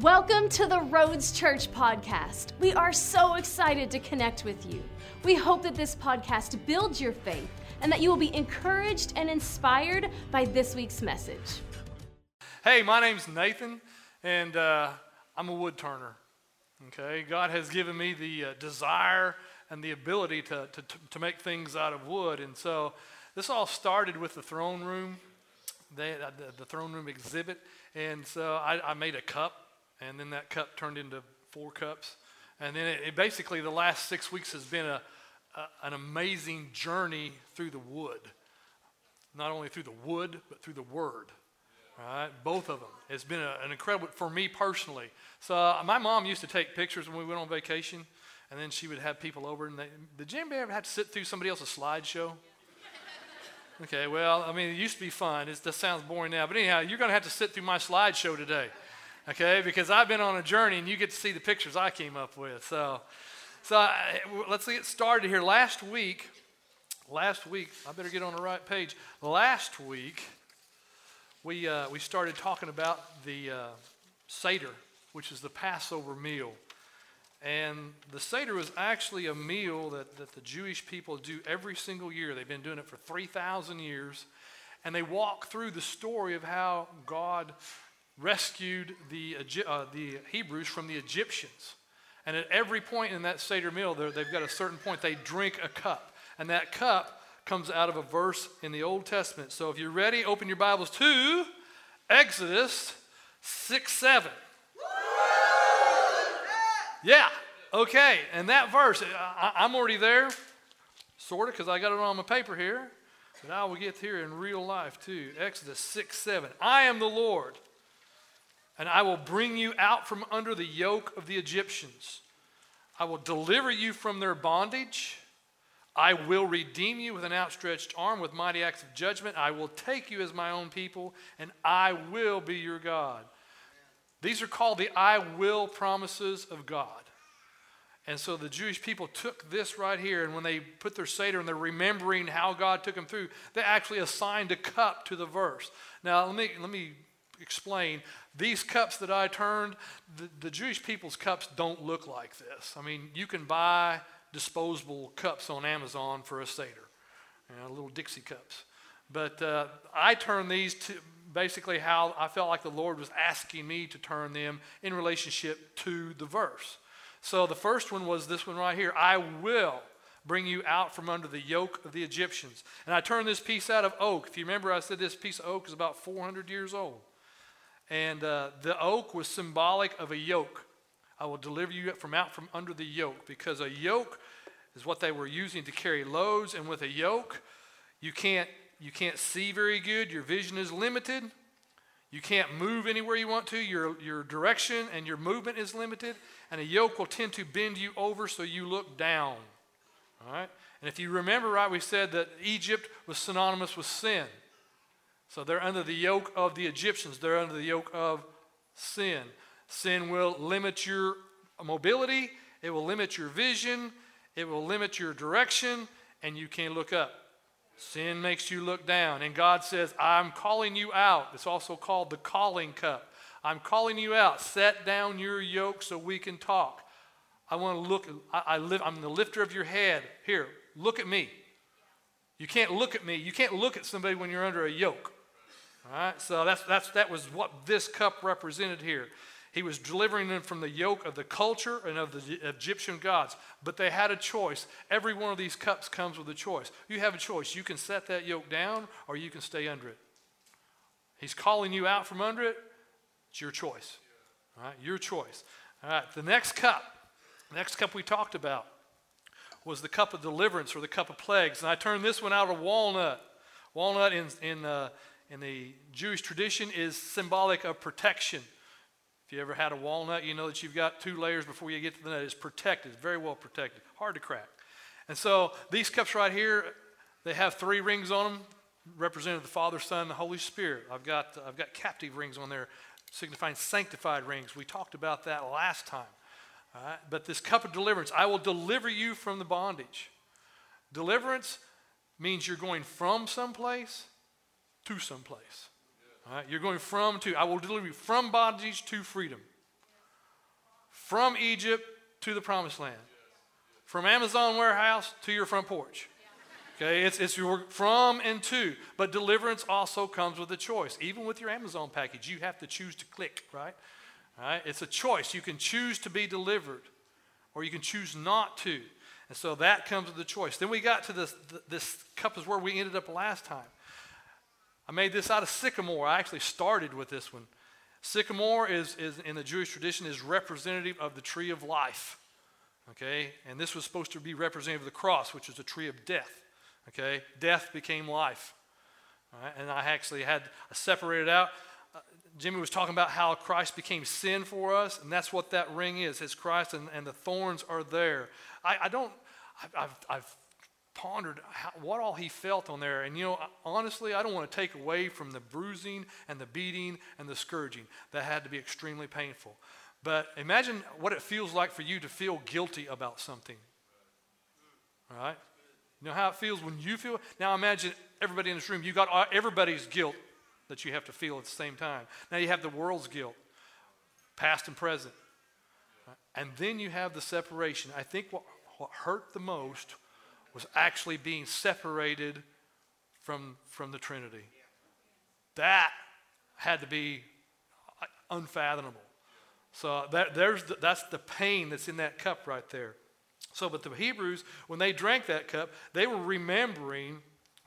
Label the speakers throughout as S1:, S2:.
S1: Welcome to the Roads Church podcast. We are so excited to connect with you. We hope that this podcast builds your faith and that you will be encouraged and inspired by this week's message.
S2: Hey, my name's Nathan, and uh, I'm a wood turner. Okay, God has given me the uh, desire and the ability to, to, to make things out of wood. And so this all started with the throne room, they, uh, the, the throne room exhibit. And so I, I, made a cup, and then that cup turned into four cups. And then it, it basically, the last six weeks has been a, a, an amazing journey through the wood. Not only through the wood, but through the word. Right, both of them. It's been a, an incredible for me personally. So uh, my mom used to take pictures when we went on vacation, and then she would have people over. And they, did anybody ever have to sit through somebody else's slideshow? Okay, well, I mean, it used to be fun. It sounds boring now. But anyhow, you're going to have to sit through my slideshow today, okay? Because I've been on a journey, and you get to see the pictures I came up with. So, so I, let's get started here. Last week, last week, I better get on the right page. Last week, we, uh, we started talking about the uh, Seder, which is the Passover meal. And the Seder was actually a meal that, that the Jewish people do every single year. They've been doing it for 3,000 years. And they walk through the story of how God rescued the, uh, the Hebrews from the Egyptians. And at every point in that Seder meal, they've got a certain point, they drink a cup. And that cup comes out of a verse in the Old Testament. So if you're ready, open your Bibles to Exodus 6 7. Yeah, okay. And that verse, I, am already there, sort of, because I got it on my paper here. But I will get here in real life too. Exodus 6 7. I am the Lord, and I will bring you out from under the yoke of the Egyptians. I will deliver you from their bondage. I will redeem you with an outstretched arm, with mighty acts of judgment. I will take you as my own people, and I will be your God. These are called the I will promises of God. And so the Jewish people took this right here, and when they put their Seder and they're remembering how God took them through, they actually assigned a cup to the verse. Now, let me, let me explain. These cups that I turned, the, the Jewish people's cups don't look like this. I mean, you can buy disposable cups on Amazon for a Seder, you know, little Dixie cups. But uh, I turned these to basically how I felt like the Lord was asking me to turn them in relationship to the verse. So the first one was this one right here I will bring you out from under the yoke of the Egyptians. And I turned this piece out of oak. If you remember, I said this piece of oak is about 400 years old. And uh, the oak was symbolic of a yoke. I will deliver you from out from under the yoke, because a yoke is what they were using to carry loads, and with a yoke, you can't you can't see very good. Your vision is limited. You can't move anywhere you want to. Your, your direction and your movement is limited. And a yoke will tend to bend you over so you look down. All right? And if you remember right, we said that Egypt was synonymous with sin. So they're under the yoke of the Egyptians, they're under the yoke of sin. Sin will limit your mobility, it will limit your vision, it will limit your direction, and you can't look up. Sin makes you look down. And God says, I'm calling you out. It's also called the calling cup. I'm calling you out. Set down your yoke so we can talk. I want to look, I, I live, I'm the lifter of your head. Here, look at me. You can't look at me. You can't look at somebody when you're under a yoke. All right? So that's, that's, that was what this cup represented here. He was delivering them from the yoke of the culture and of the Egyptian gods. But they had a choice. Every one of these cups comes with a choice. You have a choice. You can set that yoke down or you can stay under it. He's calling you out from under it. It's your choice. All right, your choice. All right, the next cup, the next cup we talked about was the cup of deliverance or the cup of plagues. And I turned this one out of walnut. Walnut in, in, uh, in the Jewish tradition is symbolic of protection. If you ever had a walnut, you know that you've got two layers before you get to the nut. It's protected, it's very well protected, hard to crack. And so these cups right here, they have three rings on them, representing the Father, Son, and the Holy Spirit. I've got, I've got captive rings on there, signifying sanctified rings. We talked about that last time. But this cup of deliverance, I will deliver you from the bondage. Deliverance means you're going from someplace to someplace. All right, you're going from to, I will deliver you from bondage to freedom. from Egypt to the promised land, from Amazon warehouse to your front porch. Okay, it's, it's your from and to. But deliverance also comes with a choice. Even with your Amazon package, you have to choose to click, right? All right? It's a choice. You can choose to be delivered or you can choose not to. And so that comes with the choice. Then we got to this, this cup is where we ended up last time. I made this out of sycamore. I actually started with this one. Sycamore is, is in the Jewish tradition is representative of the tree of life. Okay? And this was supposed to be representative of the cross, which is a tree of death. Okay? Death became life. Right? And I actually had separated out. Uh, Jimmy was talking about how Christ became sin for us, and that's what that ring is. It's Christ, and, and the thorns are there. I, I don't, I've, I've pondered how, what all he felt on there. And you know, honestly, I don't want to take away from the bruising and the beating and the scourging. That had to be extremely painful. But imagine what it feels like for you to feel guilty about something. All right? You know how it feels when you feel? Now imagine everybody in this room, you got everybody's guilt that you have to feel at the same time. Now you have the world's guilt, past and present. And then you have the separation. I think what, what hurt the most was actually being separated from, from the Trinity. That had to be unfathomable. So that, there's the, that's the pain that's in that cup right there. So, but the Hebrews, when they drank that cup, they were remembering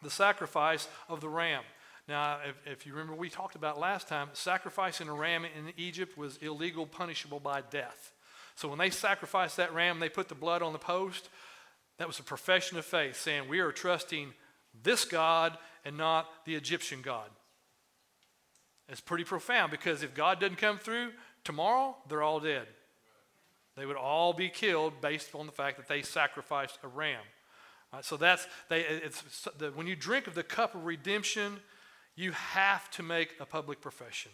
S2: the sacrifice of the ram. Now, if, if, you remember, we talked about last time, sacrificing a ram in Egypt was illegal, punishable by death. So when they sacrificed that ram, they put the blood on the post. That was a profession of faith, saying, We are trusting this God and not the Egyptian God. It's pretty profound because if God doesn't come through tomorrow, they're all dead. They would all be killed based on the fact that they sacrificed a ram. Right, so that's they, it's, the, when you drink of the cup of redemption, you have to make a public profession.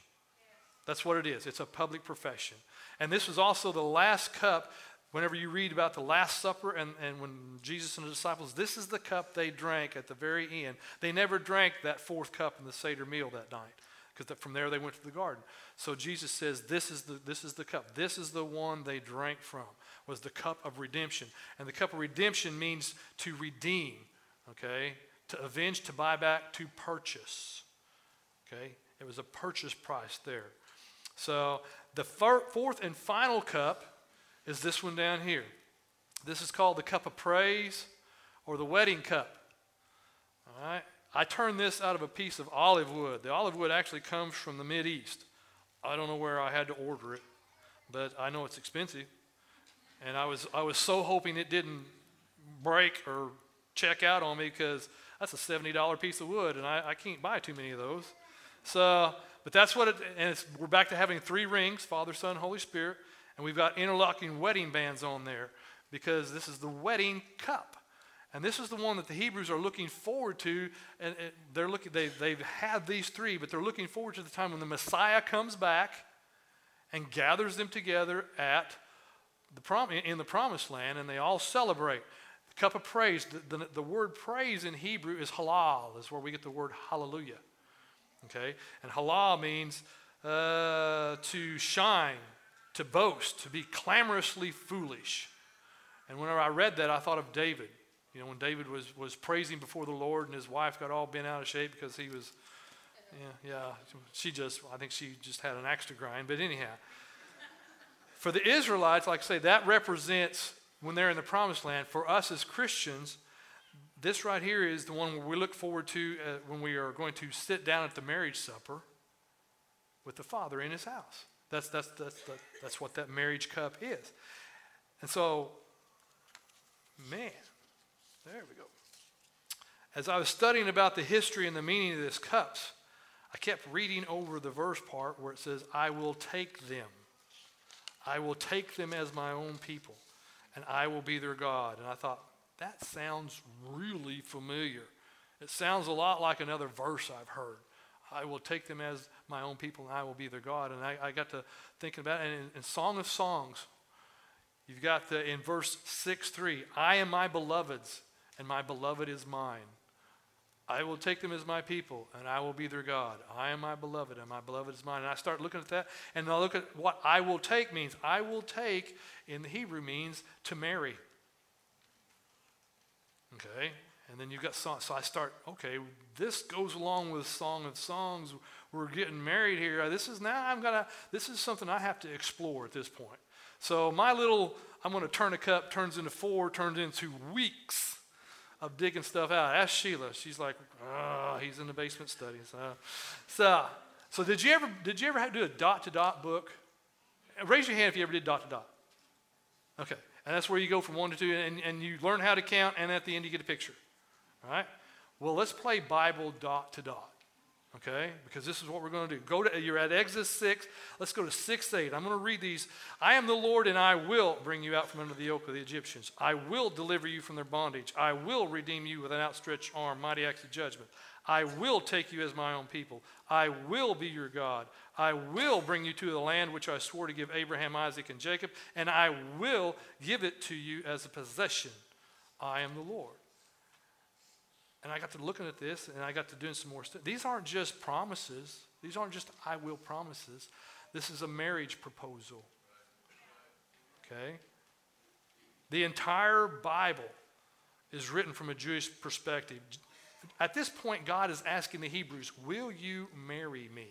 S2: That's what it is. It's a public profession. And this was also the last cup. Whenever you read about the Last Supper and, and when Jesus and the disciples, this is the cup they drank at the very end. They never drank that fourth cup in the Seder meal that night because from there they went to the garden. So Jesus says, this is, the, this is the cup. This is the one they drank from, was the cup of redemption. And the cup of redemption means to redeem, okay? To avenge, to buy back, to purchase, okay? It was a purchase price there. So the fourth and final cup is this one down here. This is called the cup of praise or the wedding cup. All right? I turned this out of a piece of olive wood. The olive wood actually comes from the Mid East. I don't know where I had to order it, but I know it's expensive. And I was, I was so hoping it didn't break or check out on me because that's a $70 piece of wood, and I, I can't buy too many of those. So, but that's what it, and we're back to having three rings Father, Son, Holy Spirit, and we've got interlocking wedding bands on there because this is the wedding cup. And this is the one that the Hebrews are looking forward to. And they're looking, they, they've had these three, but they're looking forward to the time when the Messiah comes back and gathers them together at the prom, in the promised land, and they all celebrate. The cup of praise, the, the, the word praise in Hebrew is halal, is where we get the word hallelujah. Okay? And halal means uh, to shine, to boast, to be clamorously foolish. And whenever I read that, I thought of David. You know, when David was, was praising before the Lord and his wife got all bent out of shape because he was, yeah, yeah, she just, I think she just had an axe to grind. But anyhow, for the Israelites, like I say, that represents when they're in the promised land. For us as Christians, this right here is the one where we look forward to uh, when we are going to sit down at the marriage supper with the Father in his house. That's, that's, that's, that's, that's what that marriage cup is. And so, man, there we go. As I was studying about the history and the meaning of this cups, I kept reading over the verse part where it says, I will take them. I will take them as my own people, and I will be their God. And I thought, that sounds really familiar. It sounds a lot like another verse I've heard. I will take them as my own people, and I will be their God. And I, I got to thinking about it. And in, in Song of Songs, you've got the, in verse 6 3, I am my beloved's, and my beloved is mine. I will take them as my people, and I will be their God. I am my beloved, and my beloved is mine. And I start looking at that, and I look at what I will take means. I will take, in the Hebrew, means to marry. Okay? And then you've got. So I start, okay, this goes along with Song of Songs. We're getting married here. Uh, this is now, I'm gonna, this is something I have to explore at this point. So my little, I'm gonna turn a cup, turns into four, turns into weeks of digging stuff out. Ask Sheila. She's like, oh, he's in the basement studying. So, so, so did you ever did you ever have to do a dot to dot book? Raise your hand if you ever did dot to dot. Okay, and that's where you go from one to two, and, and you learn how to count, and at the end you get a picture. All right. Well, let's play Bible dot to dot. Okay? Because this is what we're going to do. Go to you're at Exodus 6. Let's go to 6 8. I'm going to read these. I am the Lord, and I will bring you out from under the yoke of the Egyptians. I will deliver you from their bondage. I will redeem you with an outstretched arm, mighty acts of judgment. I will take you as my own people. I will be your God. I will bring you to the land which I swore to give Abraham, Isaac, and Jacob, and I will give it to you as a possession. I am the Lord. And I got to looking at this and I got to doing some more stuff. These aren't just promises, these aren't just I will promises. This is a marriage proposal. Okay? The entire Bible is written from a Jewish perspective. At this point, God is asking the Hebrews, Will you marry me?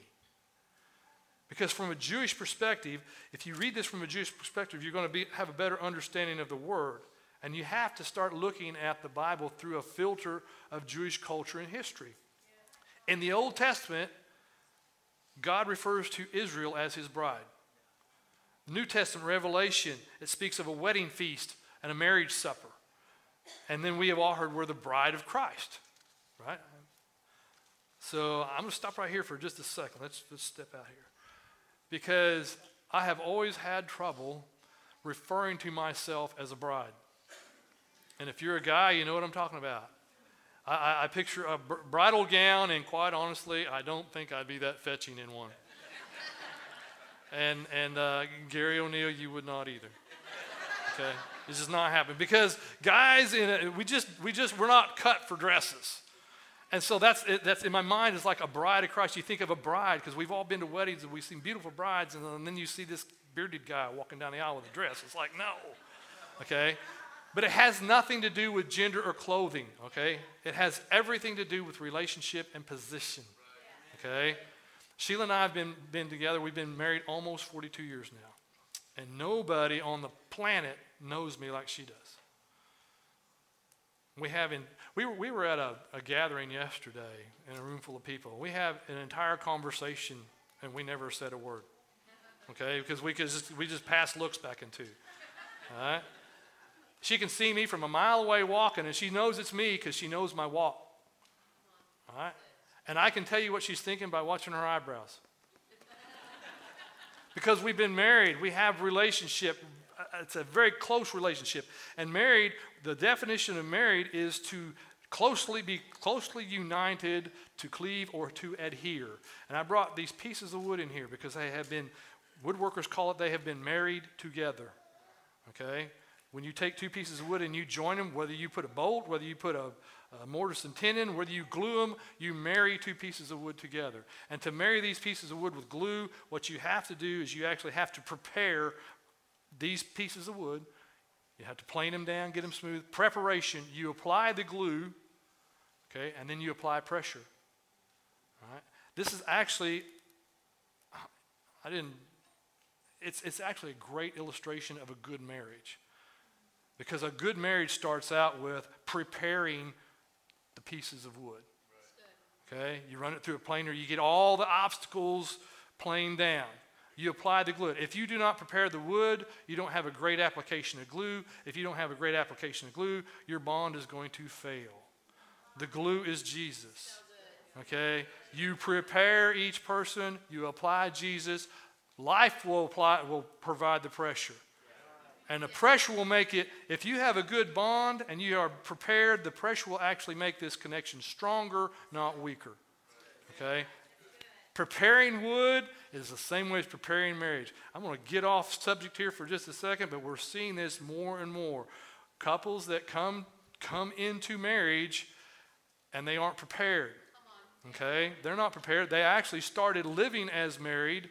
S2: Because from a Jewish perspective, if you read this from a Jewish perspective, you're going to be, have a better understanding of the word. And you have to start looking at the Bible through a filter of Jewish culture and history. In the Old Testament, God refers to Israel as his bride. The New Testament Revelation, it speaks of a wedding feast and a marriage supper. And then we have all heard we're the bride of Christ, right? So I'm going to stop right here for just a second. Let's, let's step out here. Because I have always had trouble referring to myself as a bride. And if you're a guy, you know what I'm talking about. I, I, picture a br- bridal gown, and quite honestly, I don't think I'd be that fetching in one. and and uh, Gary O'Neill, you would not either. Okay, this does not happen because guys, in a, we just we just we're not cut for dresses. And so that's that's in my mind is like a bride of Christ. You think of a bride because we've all been to weddings and we've seen beautiful brides, and then you see this bearded guy walking down the aisle with a dress. It's like no, okay. But it has nothing to do with gender or clothing, okay? It has everything to do with relationship and position, okay? Sheila and I have been, been together. We've been married almost 42 years now. And nobody on the planet knows me like she does. We, have in, we, were, we were at a, a gathering yesterday in a room full of people. We have an entire conversation and we never said a word, okay? Because we, could just, we just passed looks back and two, all right? She can see me from a mile away walking, and she knows it's me because she knows my walk. All right? And I can tell you what she's thinking by watching her eyebrows. because we've been married, we have relationship. Uh, it's a very close relationship. And married, the definition of married is to closely be closely united, to cleave or to adhere. And I brought these pieces of wood in here because they have been woodworkers call it they have been married together. Okay? When you take two pieces of wood and you join them, whether you put a bolt, whether you put a, a mortise and tenon, whether you glue them, you marry two pieces of wood together. And to marry these pieces of wood with glue, what you have to do is you actually have to prepare these pieces of wood. You have to plane them down, get them smooth. Preparation, you apply the glue, okay, and then you apply pressure. All right? This is actually, I didn't, it's, it's actually a great illustration of a good marriage. Because a good marriage starts out with preparing the pieces of wood. Okay? You run it through a planer, you get all the obstacles planed down. You apply the glue. If you do not prepare the wood, you don't have a great application of glue. If you don't have a great application of glue, your bond is going to fail. The glue is Jesus. Okay? You prepare each person, you apply Jesus. Life will apply will provide the pressure. And the pressure will make it, if you have a good bond and you are prepared, the pressure will actually make this connection stronger, not weaker. Okay? Preparing wood is the same way as preparing marriage. I'm going to get off subject here for just a second, but we're seeing this more and more. Couples that come come into marriage, and they aren't prepared. Okay? They're not prepared. They actually started living as married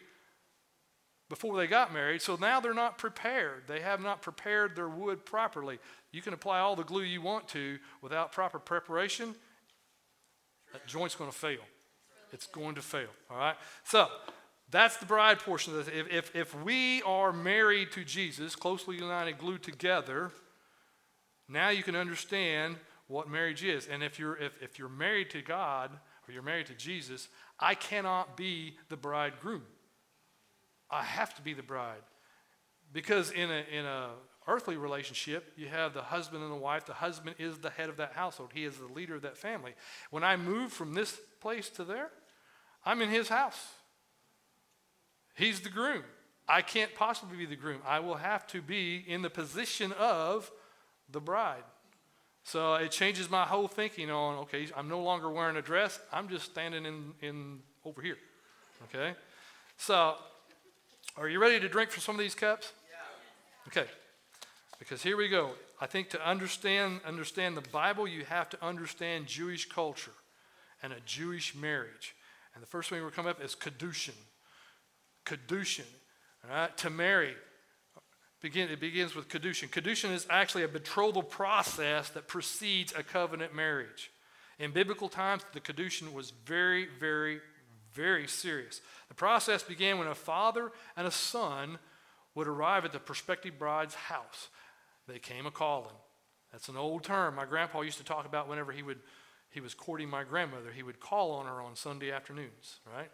S2: before they got married, so now they're not prepared. They have not prepared their wood properly. You can apply all the glue you want to without proper preparation, that joint's going to fail. It's going to fail. All right? So, that's the bride portion of this. If, if, if we are married to Jesus, closely united, glued together, now you can understand what marriage is. And if you're, if, if you're married to God or you're married to Jesus, I cannot be the bridegroom. I have to be the bride. Because in a, in a earthly relationship, you have the husband and the wife. The husband is the head of that household. He is the leader of that family. When I move from this place to there, I'm in his house. He's the groom. I can't possibly be the groom. I will have to be in the position of the bride. So it changes my whole thinking on okay, I'm no longer wearing a dress, I'm just standing in, in over here. Okay? So are you ready to drink from some of these cups? Yeah. Okay. Because here we go. I think to understand understand the Bible, you have to understand Jewish culture and a Jewish marriage. And the first thing we're coming up is kiddushin. Kiddushin. All right? To marry. Begin, it begins with kiddushin. Kiddushin is actually a betrothal process that precedes a covenant marriage. In biblical times, the kiddushin was very, very, very serious. The process began when a father and a son would arrive at the prospective bride's house. They came a calling. That's an old term. My grandpa used to talk about whenever he would he was courting my grandmother. He would call on her on Sunday afternoons, right?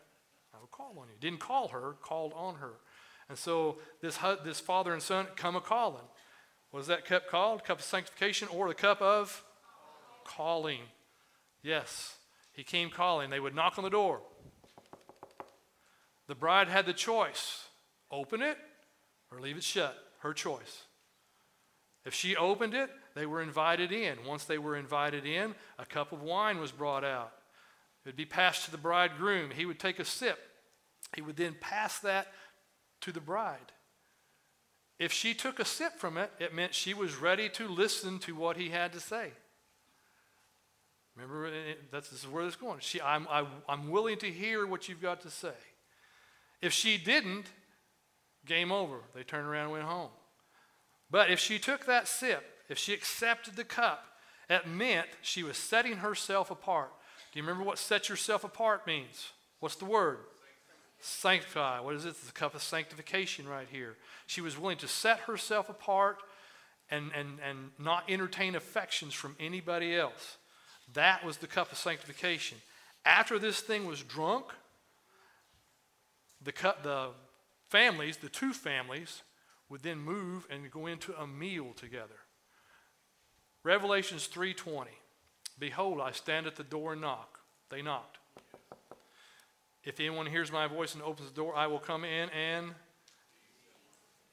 S2: I would call on you. Didn't call her, called on her. And so this, this father and son come a calling. What is that cup called? Cup of sanctification or the cup of calling? Yes, he came calling. They would knock on the door. The bride had the choice open it or leave it shut. Her choice. If she opened it, they were invited in. Once they were invited in, a cup of wine was brought out. It would be passed to the bridegroom. He would take a sip. He would then pass that to the bride. If she took a sip from it, it meant she was ready to listen to what he had to say. Remember, eh, that's this is where this is going. She, I'm, I, I'm willing to hear what you've got to say. If she didn't, game over. They turned around and went home. But if she took that sip, if she accepted the cup, it meant she was setting herself apart. Do you remember what set yourself apart means? What's the word? Sanctify. What is it? It's the cup of sanctification right here. She was willing to set herself apart and, and, and not entertain affections from anybody else. That was the cup of sanctification. After this thing was drunk, the, the families, the two families, would then move and go into a meal together. Revelations 3:20. Behold, I stand at the door and knock. They knocked. If anyone hears my voice and opens the door, I will come in and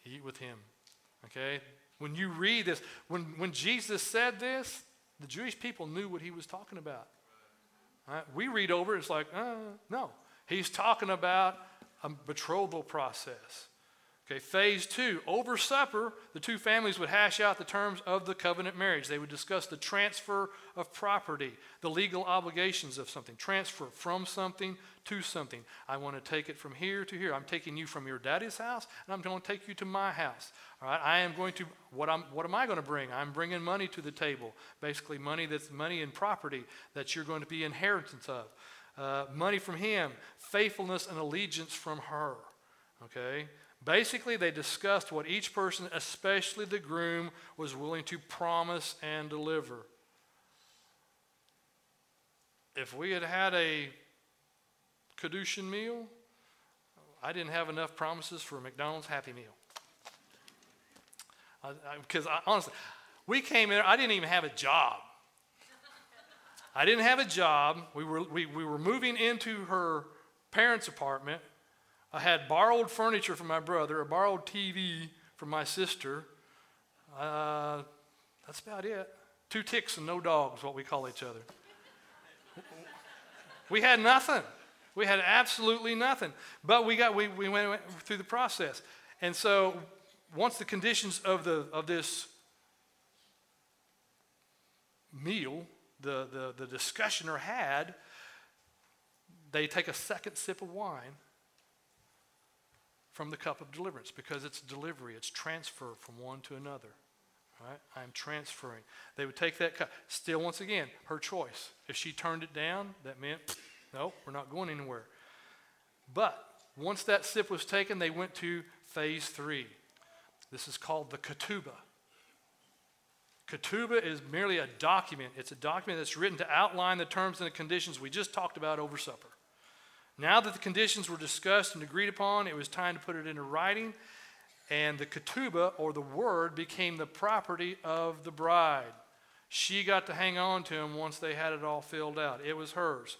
S2: eat with him. Okay? When you read this, when, when Jesus said this, the Jewish people knew what he was talking about. Right? We read over, it's like, uh, no. He's talking about a betrothal process. Okay, phase two, over supper, the two families would hash out the terms of the covenant marriage. They would discuss the transfer of property, the legal obligations of something, transfer from something to something. I want to take it from here to here. I'm taking you from your daddy's house, and I'm going to take you to my house. All right, I am going to, what, I'm, what am I going to bring? I'm bringing money to the table. Basically, money that's money and property that you're going to be inheritance of. Uh, money from him, faithfulness and allegiance from her. Okay? Basically, they discussed what each person, especially the groom, was willing to promise and deliver. If we had had a Kiddushin meal, I didn't have enough promises for a McDonald's Happy Meal. Because honestly, we came in, I didn't even have a job. I didn't have a job. We were, we, we were moving into her parents' apartment I had borrowed furniture from my brother, a borrowed TV from my sister. Uh, that's about it. Two ticks and no dogs, what we call each other. we had nothing. We had absolutely nothing. But we, got, we, we went, went through the process. And so once the conditions of, the, of this meal, the, the, the discussion are had, they take a second sip of wine from the cup of deliverance because it's delivery, it's transfer from one to another. Right? I'm transferring. They would take that cup. Still, once again, her choice. If she turned it down, that meant, no, we're not going anywhere. But once that sip was taken, they went to phase three. This is called the ketubah. Ketubah is merely a document. It's a document that's written to outline the terms and the conditions we just talked about over supper. Now that the conditions were discussed and agreed upon, it was time to put it into writing, and the ketubah, or the word, became the property of the bride. She got to hang on to him once they had it all filled out. It was hers.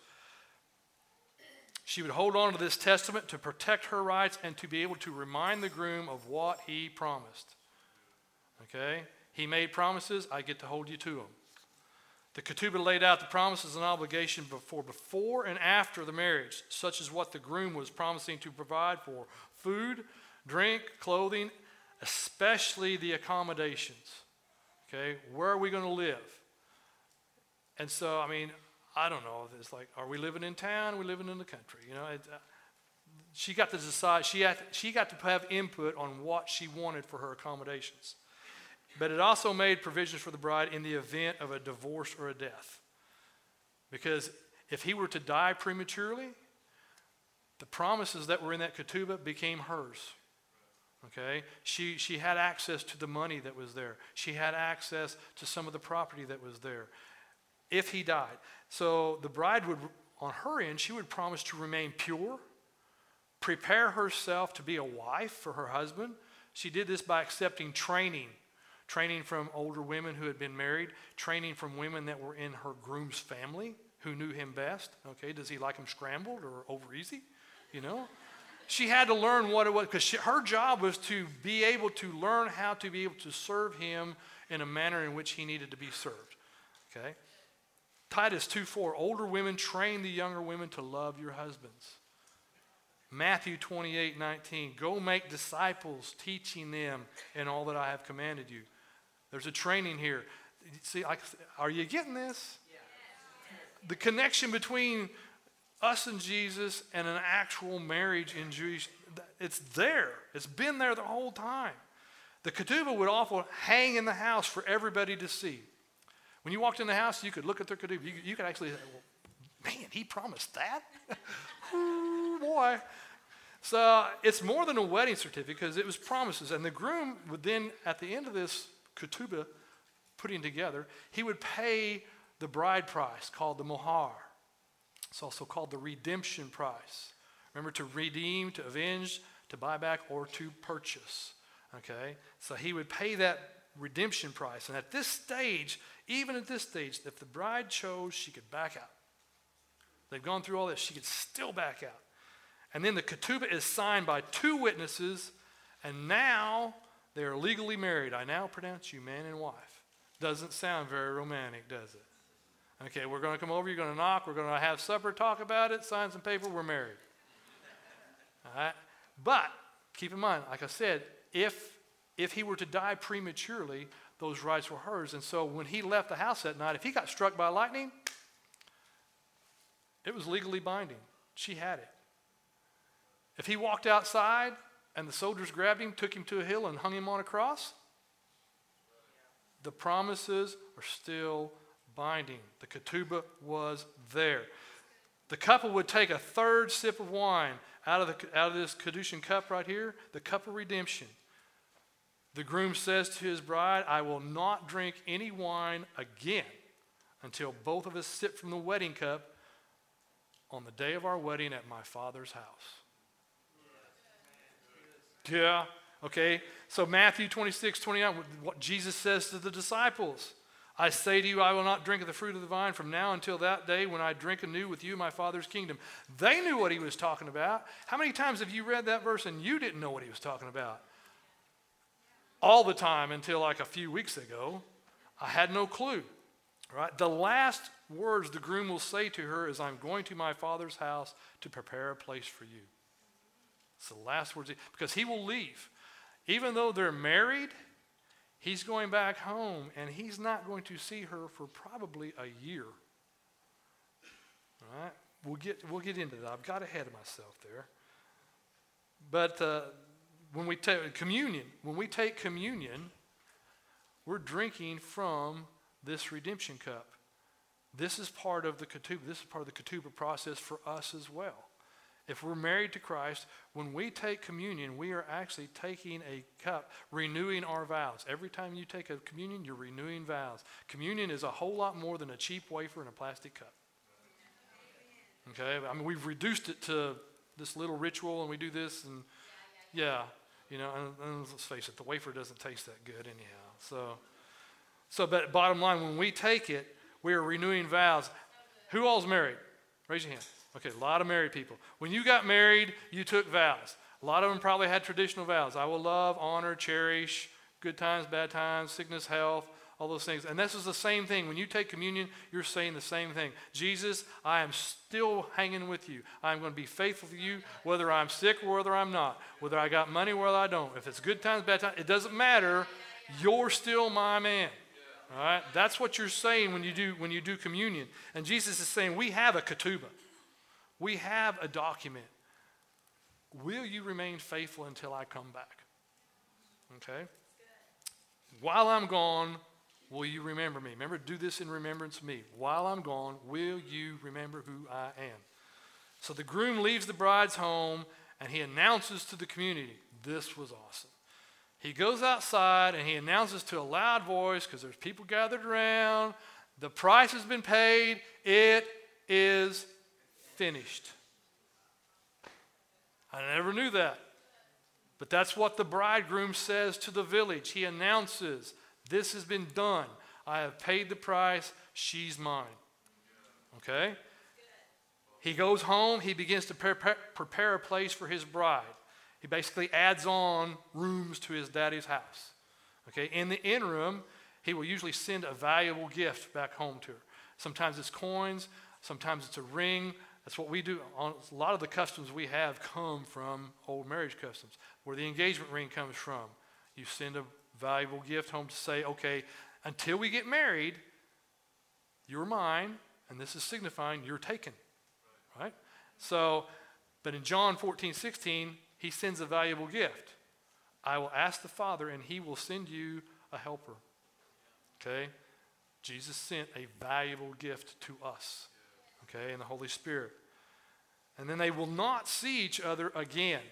S2: She would hold on to this testament to protect her rights and to be able to remind the groom of what he promised. Okay? He made promises, I get to hold you to them. The ketubah laid out the promises and obligation for before and after the marriage, such as what the groom was promising to provide for food, drink, clothing, especially the accommodations. Okay? Where are we going to live? And so, I mean, I don't know. It's like, are we living in town? Are we living in the country? You know, it, uh, she got to decide. She had, she got to have input on what she wanted for her accommodations. But it also made provisions for the bride in the event of a divorce or a death. Because if he were to die prematurely, the promises that were in that ketubah became hers. Okay? She, she had access to the money that was there, she had access to some of the property that was there if he died. So the bride would, on her end, she would promise to remain pure, prepare herself to be a wife for her husband. She did this by accepting training training from older women who had been married, training from women that were in her groom's family who knew him best. Okay, does he like him scrambled or over easy? You know? She had to learn what it was because her job was to be able to learn how to be able to serve him in a manner in which he needed to be served. Okay? Titus 2 4, older women train the younger women to love your husbands. Matthew 28 19, go make disciples, teaching them in all that I have commanded you. There's a training here. See, are you getting this? The connection between us and Jesus and an actual marriage in Jewish, it's there. It's been there the whole time. The ketubah would often hang in the house for everybody to see. When you walked in the house, you could look at their ketubah. You, you could actually, well, man, he promised that? Ooh, boy. So it's more than a wedding certificate because it was promises. And the groom would then, at the end of this ketubah putting together, he would pay the bride price called the mohar. It's also called the redemption price. Remember, to redeem, to avenge, to buy back, or to purchase. Okay? So he would pay that redemption price. And at this stage, even at this stage, if the bride chose, she could back out. They've gone through all this, she could still back out. And then the ketubah is signed by two witnesses, and now they are legally married. I now pronounce you man and wife. Doesn't sound very romantic, does it? Okay, we're going to come over, you're going to knock, we're going to have supper, talk about it, sign some paper, we're married. All right? But keep in mind, like I said, if if he were to die prematurely, those rights were hers. And so when he left the house that night, if he got struck by lightning, it was legally binding. She had it. If he walked outside and the soldiers grabbed him, took him to a hill, and hung him on a cross, the promises are still binding. The ketubah was there. The couple would take a third sip of wine out of, the, out of this Kiddushin cup right here, the cup of redemption. The groom says to his bride, I will not drink any wine again until both of us sip from the wedding cup on the day of our wedding at my father's house. Yeah. Okay. So Matthew 26, 29, what Jesus says to the disciples. I say to you, I will not drink of the fruit of the vine from now until that day when I drink anew with you my Father's kingdom. They knew what he was talking about. How many times have you read that verse and you didn't know what he was talking about? All the time until like a few weeks ago. I had no clue. Right? The last words the groom will say to her is, I'm going to my Father's house to prepare a place for you. It's the last words, because he will leave. Even though they're married, He's going back home, and he's not going to see her for probably a year. All right? We'll get, we'll get into that. I've got ahead of myself there. But uh, when we take communion, when we take communion, we're drinking from this redemption cup. This is part of the ketubah. This is part of the ketubah process for us as well. If we're married to Christ, when we take communion, we are actually taking a cup, renewing our vows. Every time you take a communion, you're renewing vows. Communion is a whole lot more than a cheap wafer in a plastic cup. Okay? I mean, we've reduced it to this little ritual and we do this and yeah, you know, and, and let's face it, the wafer doesn't taste that good anyhow. So, so but bottom line, when we take it, we are renewing vows. Who all's married? Raise your hand. Okay, a lot of married people. When you got married, you took vows. A lot of them probably had traditional vows. I will love, honor, cherish, good times, bad times, sickness, health, all those things. And this is the same thing. When you take communion, you're saying the same thing. Jesus, I am still hanging with you. I'm going to be faithful to you, whether I'm sick or whether I'm not, whether I got money or whether I don't. If it's good times, bad times, it doesn't matter. You're still my man. All right? That's what you're saying when you do when you do communion. And Jesus is saying, we have a ketubah. We have a document. Will you remain faithful until I come back? Okay? While I'm gone, Will you remember me? Remember, do this in remembrance of me. While I'm gone, will you remember who I am? So the groom leaves the bride's home and he announces to the community, This was awesome. He goes outside and he announces to a loud voice because there's people gathered around. The price has been paid. It is finished. I never knew that. But that's what the bridegroom says to the village. He announces, this has been done. I have paid the price. She's mine. Okay? He goes home. He begins to prepare, a place for his bride. He basically adds on rooms to his daddy's house. Okay? In the interim, he will usually send a valuable gift back home to her. Sometimes it's coins, sometimes it's a ring. That's what we do. A lot of the customs we have come from old marriage customs, where the engagement ring comes from. You send a valuable gift home to say, okay, until we get married, you're mine, and this is signifying you're taken. Right? So, but in John 14, 16, he sends a valuable gift. I will ask the Father, and he will send you a helper. Okay? Jesus sent a valuable gift to us. Okay? And the Holy Spirit. And then they will not see each other again.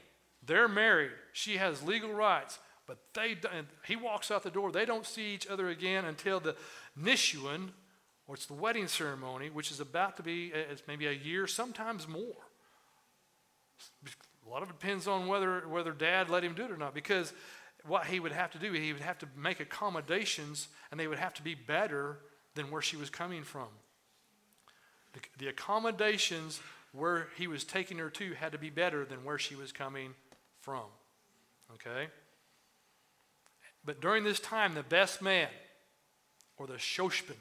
S2: They're married. She has legal rights. But they, he walks out the door. They don't see each other again until the Nissuin, or it's the wedding ceremony, which is about to be it's maybe a year, sometimes more. A lot of it depends on whether, whether dad let him do it or not. Because what he would have to do, he would have to make accommodations, and they would have to be better than where she was coming from. The, the accommodations where he was taking her to had to be better than where she was coming from. Okay? But during this time, the best man, or the shoshpen,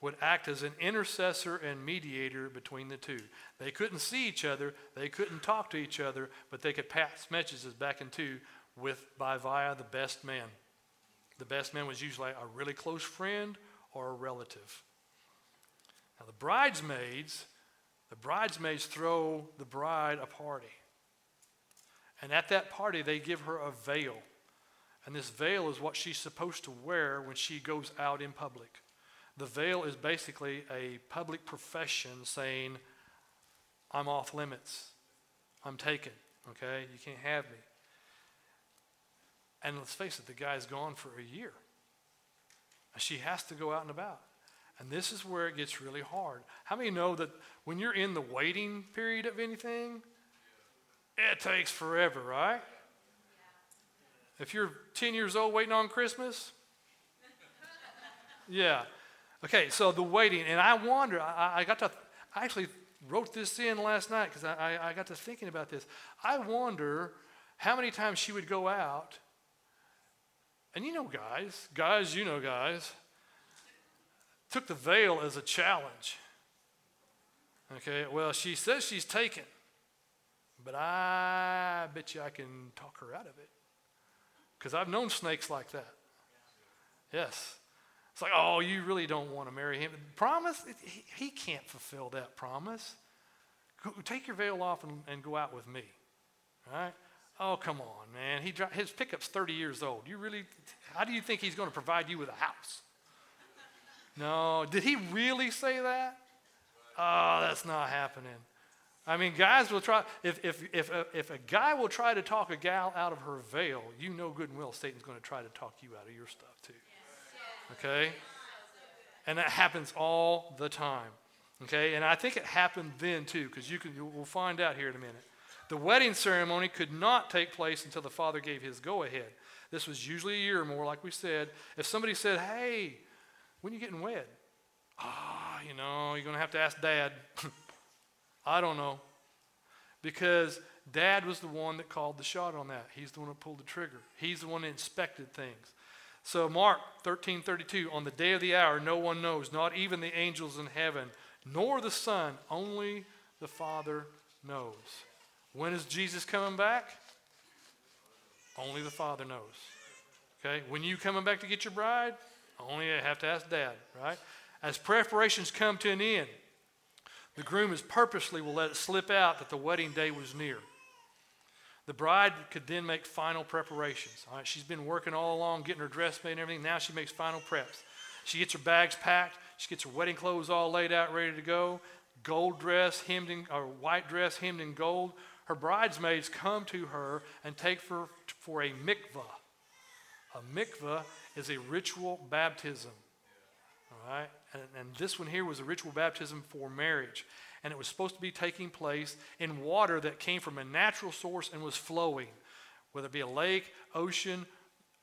S2: would act as an intercessor and mediator between the two. They couldn't see each other, they couldn't talk to each other, but they could pass messages back and two with by via the best man. The best man was usually a really close friend or a relative. Now the bridesmaids, the bridesmaids throw the bride a party. And at that party they give her a veil. And this veil is what she's supposed to wear when she goes out in public. The veil is basically a public profession saying, I'm off limits. I'm taken. Okay? You can't have me. And let's face it, the guy's gone for a year. And she has to go out and about. And this is where it gets really hard. How many know that when you're in the waiting period of anything, it takes forever, right? If you're 10 years old waiting on Christmas, yeah. Okay, so the waiting, and I wonder, I, I got to, I actually wrote this in last night because I, I, I got to thinking about this. I wonder how many times she would go out, and you know, guys, guys, you know, guys, took the veil as a challenge. Okay, well, she says she's taken, but I bet you I can talk her out of it. Because I've known snakes like that. Yes. It's like, oh, you really don't want to marry him. Promise? He, he can't fulfill that promise. Take your veil off and, and go out with me. Right? Oh, come on, man. He, his pickup's 30 years old. You really, how do you think he's going to provide you with a house? No. Did he really say that? Oh, that's not happening. I mean, guys will try, if, if, if, a, if a guy will try to talk a gal out of her veil, you know good and well Satan's going to try to talk you out of your stuff too. Okay? And that happens all the time. Okay? And I think it happened then too, because you can, we'll find out here in a minute. The wedding ceremony could not take place until the father gave his go ahead. This was usually a year or more, like we said. If somebody said, Hey, when you getting wed? Ah, oh, you know, you're going to have to ask dad. I don't know. Because dad was the one that called the shot on that. He's the one that pulled the trigger. He's the one that inspected things. So Mark 13:32 on the day of the hour no one knows not even the angels in heaven nor the son only the father knows. When is Jesus coming back? Only the father knows. Okay? When you coming back to get your bride? Only you have to ask dad, right? As preparations come to an end, the groom is purposely will let it slip out that the wedding day was near. The bride could then make final preparations. All right, she's been working all along, getting her dress made and everything. Now she makes final preps. She gets her bags packed. She gets her wedding clothes all laid out, ready to go. Gold dress, hemmed in, or white dress, hemmed in gold. Her bridesmaids come to her and take her for a mikvah. A mikvah is a ritual baptism. All right? And, and this one here was a ritual baptism for marriage. And it was supposed to be taking place in water that came from a natural source and was flowing, whether it be a lake, ocean,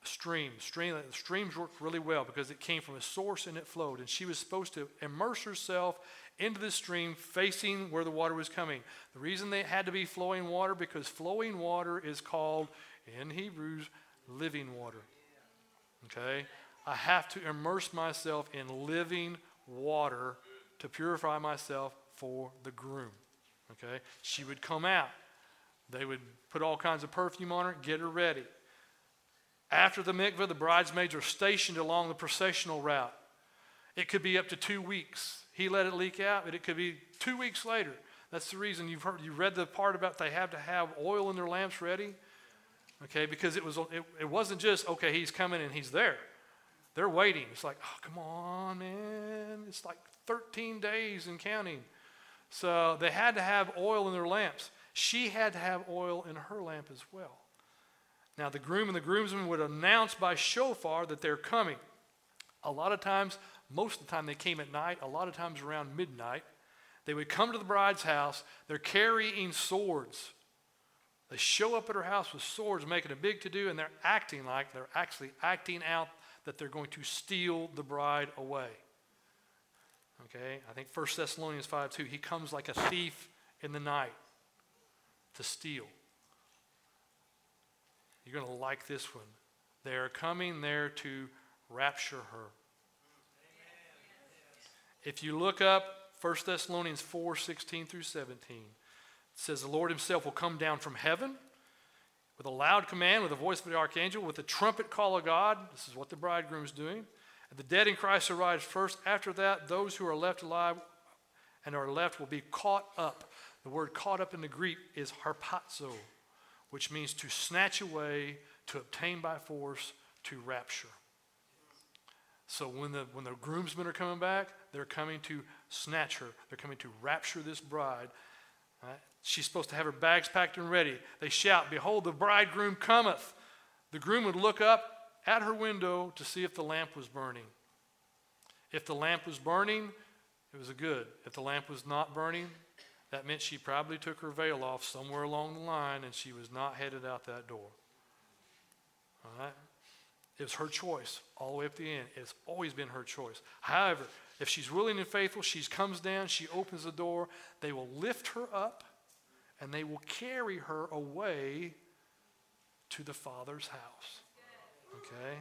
S2: stream. stream. Streams worked really well because it came from a source and it flowed. And she was supposed to immerse herself into the stream facing where the water was coming. The reason they had to be flowing water because flowing water is called in Hebrews living water. Okay? I have to immerse myself in living water to purify myself for the groom. Okay? She would come out. They would put all kinds of perfume on her, get her ready. After the mikveh, the bridesmaids are stationed along the processional route. It could be up to two weeks. He let it leak out, but it could be two weeks later. That's the reason you've heard, you read the part about they have to have oil in their lamps ready. Okay, because it was it, it wasn't just okay, he's coming and he's there. They're waiting. It's like, oh, come on, man. It's like 13 days and counting. So they had to have oil in their lamps. She had to have oil in her lamp as well. Now, the groom and the groomsmen would announce by shofar that they're coming. A lot of times, most of the time, they came at night, a lot of times around midnight. They would come to the bride's house. They're carrying swords. They show up at her house with swords, making a big to do, and they're acting like they're actually acting out that they're going to steal the bride away. Okay? I think 1 Thessalonians 5 2, he comes like a thief in the night to steal. You're going to like this one. They are coming there to rapture her. If you look up 1 Thessalonians 4 16 through 17, it says, The Lord Himself will come down from heaven with a loud command, with the voice of the archangel, with the trumpet call of God. This is what the bridegroom is doing. And the dead in Christ arise first. After that, those who are left alive and are left will be caught up. The word caught up in the Greek is harpazo, which means to snatch away, to obtain by force, to rapture. So when the, when the groomsmen are coming back, they're coming to snatch her. They're coming to rapture this bride. Right? She's supposed to have her bags packed and ready. They shout, Behold, the bridegroom cometh. The groom would look up at her window to see if the lamp was burning. If the lamp was burning, it was a good. If the lamp was not burning, that meant she probably took her veil off somewhere along the line and she was not headed out that door. All right? It was her choice all the way up to the end. It's always been her choice. However, if she's willing and faithful, she comes down, she opens the door, they will lift her up and they will carry her away to the Father's house. Okay?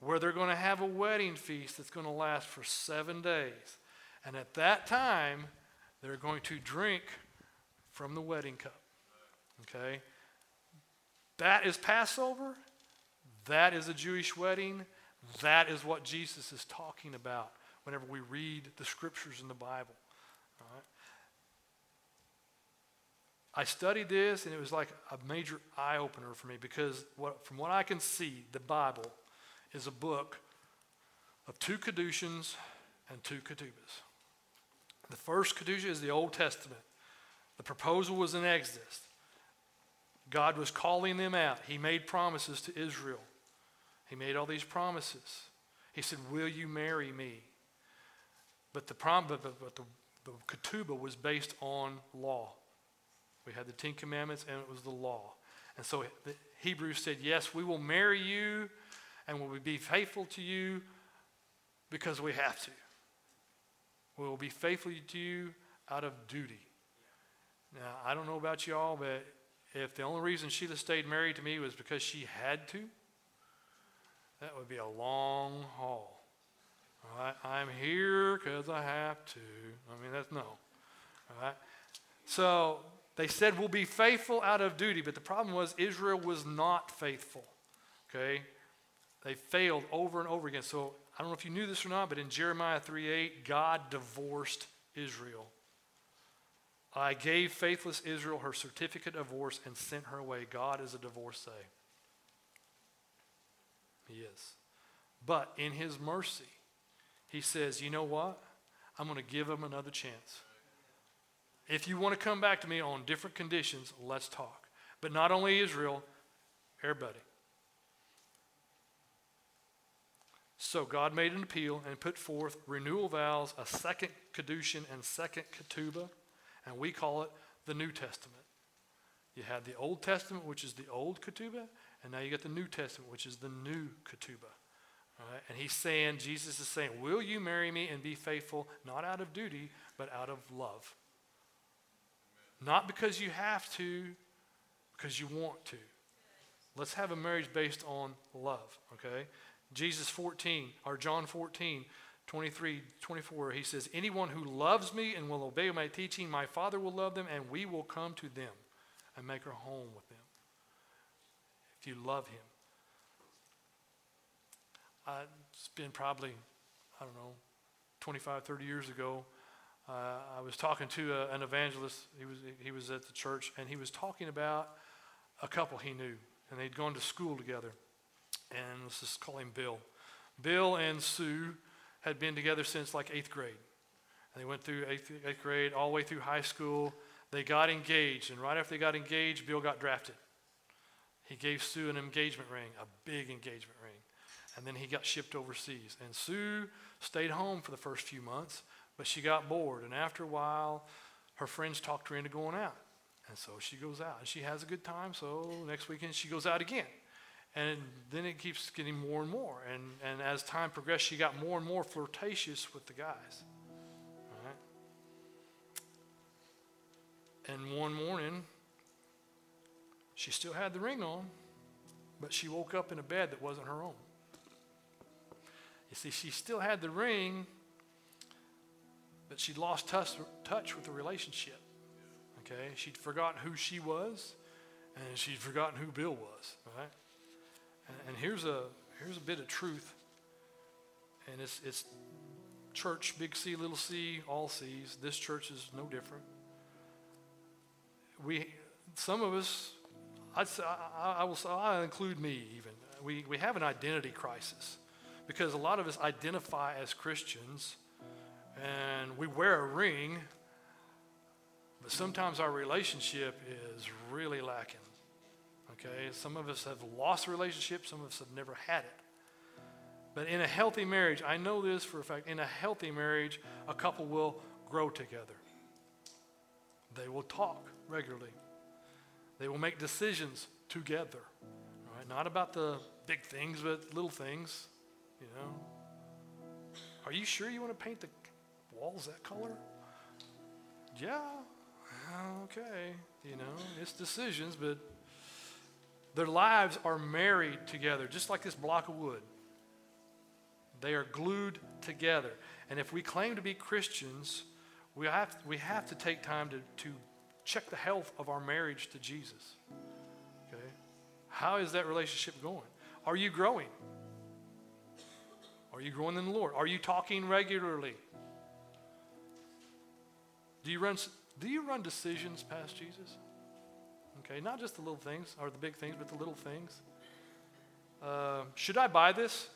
S2: Where they're going to have a wedding feast that's going to last for seven days. And at that time, they're going to drink from the wedding cup. Okay? That is Passover. That is a Jewish wedding. That is what Jesus is talking about whenever we read the scriptures in the Bible. I studied this and it was like a major eye opener for me because what, from what I can see, the Bible is a book of two Kiddushins and two Ketubahs. The first Kiddushin is the Old Testament. The proposal was in Exodus. God was calling them out. He made promises to Israel. He made all these promises. He said, Will you marry me? But the, prom- but, but, but the, the ketubah was based on law. We had the Ten Commandments and it was the law. And so the Hebrews said, Yes, we will marry you and we will be faithful to you because we have to. We will be faithful to you out of duty. Now, I don't know about y'all, but if the only reason Sheila stayed married to me was because she had to, that would be a long haul. Right? I'm here because I have to. I mean, that's no. Right? So they said we'll be faithful out of duty, but the problem was Israel was not faithful. Okay? They failed over and over again. So I don't know if you knew this or not, but in Jeremiah 3:8, God divorced Israel. I gave faithless Israel her certificate of divorce and sent her away. God is a divorcee. He is. But in his mercy, he says, you know what? I'm going to give them another chance. If you want to come back to me on different conditions, let's talk. But not only Israel, everybody. So God made an appeal and put forth renewal vows, a second Kiddushin and second Ketubah, and we call it the New Testament. You had the Old Testament, which is the old Ketubah, and now you got the New Testament, which is the new Ketubah. Right? And he's saying, Jesus is saying, Will you marry me and be faithful, not out of duty, but out of love? Amen. Not because you have to, because you want to. Let's have a marriage based on love, okay? Jesus 14, or John 14, 23, 24, he says, Anyone who loves me and will obey my teaching, my Father will love them, and we will come to them and make our home with them. If you love him. Uh, it's been probably, I don't know, 25, 30 years ago. Uh, I was talking to a, an evangelist. He was, he was at the church, and he was talking about a couple he knew, and they'd gone to school together and let's just call him Bill. Bill and Sue had been together since like eighth grade. And they went through eighth, eighth grade, all the way through high school. They got engaged, and right after they got engaged, Bill got drafted. He gave Sue an engagement ring, a big engagement. And then he got shipped overseas. And Sue stayed home for the first few months, but she got bored. And after a while, her friends talked her into going out. And so she goes out. And she has a good time, so next weekend she goes out again. And then it keeps getting more and more. And, and as time progressed, she got more and more flirtatious with the guys. And one morning, she still had the ring on, but she woke up in a bed that wasn't her own. You see, she still had the ring, but she'd lost touch, touch with the relationship. Okay? She'd forgotten who she was, and she'd forgotten who Bill was. Right? And here's a, here's a bit of truth. And it's, it's church, big C, little c, all C's. This church is no different. We, some of us, I'd say, I, I will say, I include me even. We, we have an identity crisis because a lot of us identify as Christians and we wear a ring, but sometimes our relationship is really lacking. Okay, some of us have lost relationships, some of us have never had it. But in a healthy marriage, I know this for a fact, in a healthy marriage, a couple will grow together. They will talk regularly. They will make decisions together. Not about the big things, but little things, you know. Are you sure you want to paint the walls that color? Yeah. Okay. You know, it's decisions, but their lives are married together, just like this block of wood. They are glued together. And if we claim to be Christians, we have, we have to take time to, to check the health of our marriage to Jesus. Okay? How is that relationship going? Are you growing? Are you growing in the Lord? Are you talking regularly? Do you run, do you run decisions past Jesus? Okay, not just the little things or the big things, but the little things. Uh, should I buy this?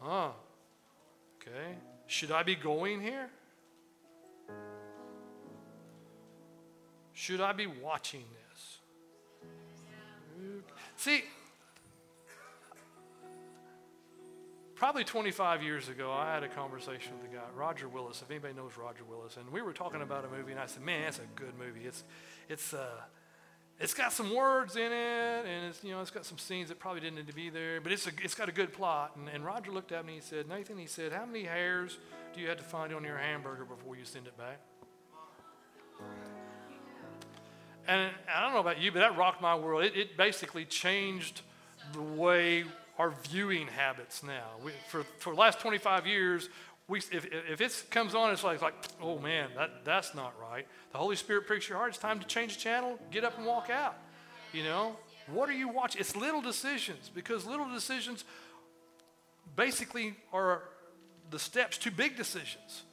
S2: Huh. Okay. Should I be going here? Should I be watching this? See, probably 25 years ago, I had a conversation with a guy, Roger Willis. If anybody knows Roger Willis, and we were talking about a movie, and I said, "Man, that's a good movie. It's, it's, uh, it's got some words in it, and it's, you know, it's got some scenes that probably didn't need to be there, but it's, a, it's got a good plot." And, and Roger looked at me and he said, "Nathan," he said, "how many hairs do you have to find on your hamburger before you send it back?" And I don't know about you, but that rocked my world. It, it basically changed the way our viewing habits now. We, for, for the last 25 years, we, if, if it comes on, it's like, like, oh man, that, that's not right. The Holy Spirit pricks your heart. It's time to change the channel, get up and walk out. You know, what are you watching? It's little decisions because little decisions basically are the steps to big decisions.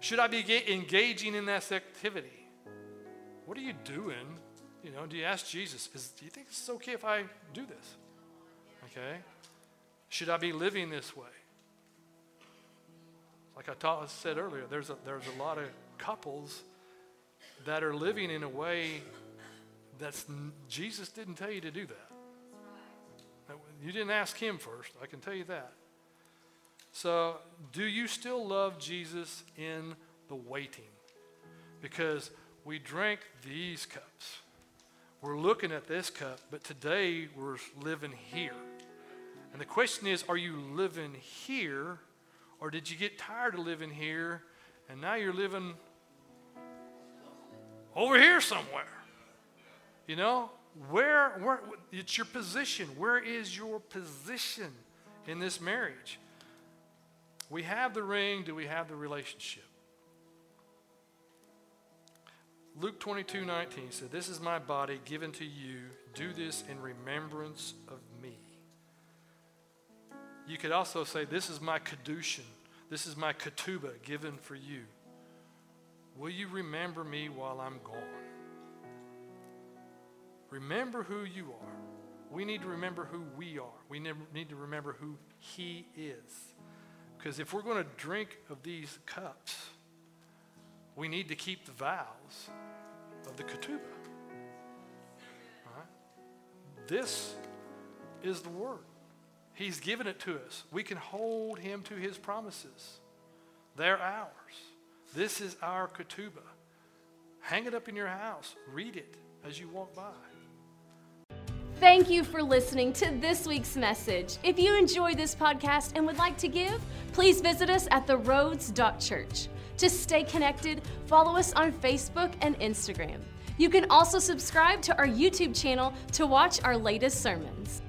S2: Should I be engaging in that activity? What are you doing you know, do you ask Jesus, is, do you think it's okay if I do this? Okay? Should I be living this way? Like I taught, said earlier, there's a, there's a lot of couples that are living in a way that's Jesus didn't tell you to do that. You didn't ask him first, I can tell you that. So, do you still love Jesus in the waiting? Because we drink these cups. We're looking at this cup, but today we're living here. And the question is are you living here, or did you get tired of living here and now you're living over here somewhere? You know, where, where, it's your position. Where is your position in this marriage? We have the ring, do we have the relationship? Luke 22 19 said, This is my body given to you. Do this in remembrance of me. You could also say, This is my kiddushin. This is my ketubah given for you. Will you remember me while I'm gone? Remember who you are. We need to remember who we are. We need to remember who He is. Because if we're going to drink of these cups, we need to keep the vows of the ketubah. This is the word. He's given it to us. We can hold him to his promises. They're ours. This is our ketubah. Hang it up in your house. Read it as you walk by.
S1: Thank you for listening to this week's message. If you enjoy this podcast and would like to give, please visit us at theroads.church. To stay connected, follow us on Facebook and Instagram. You can also subscribe to our YouTube channel to watch our latest sermons.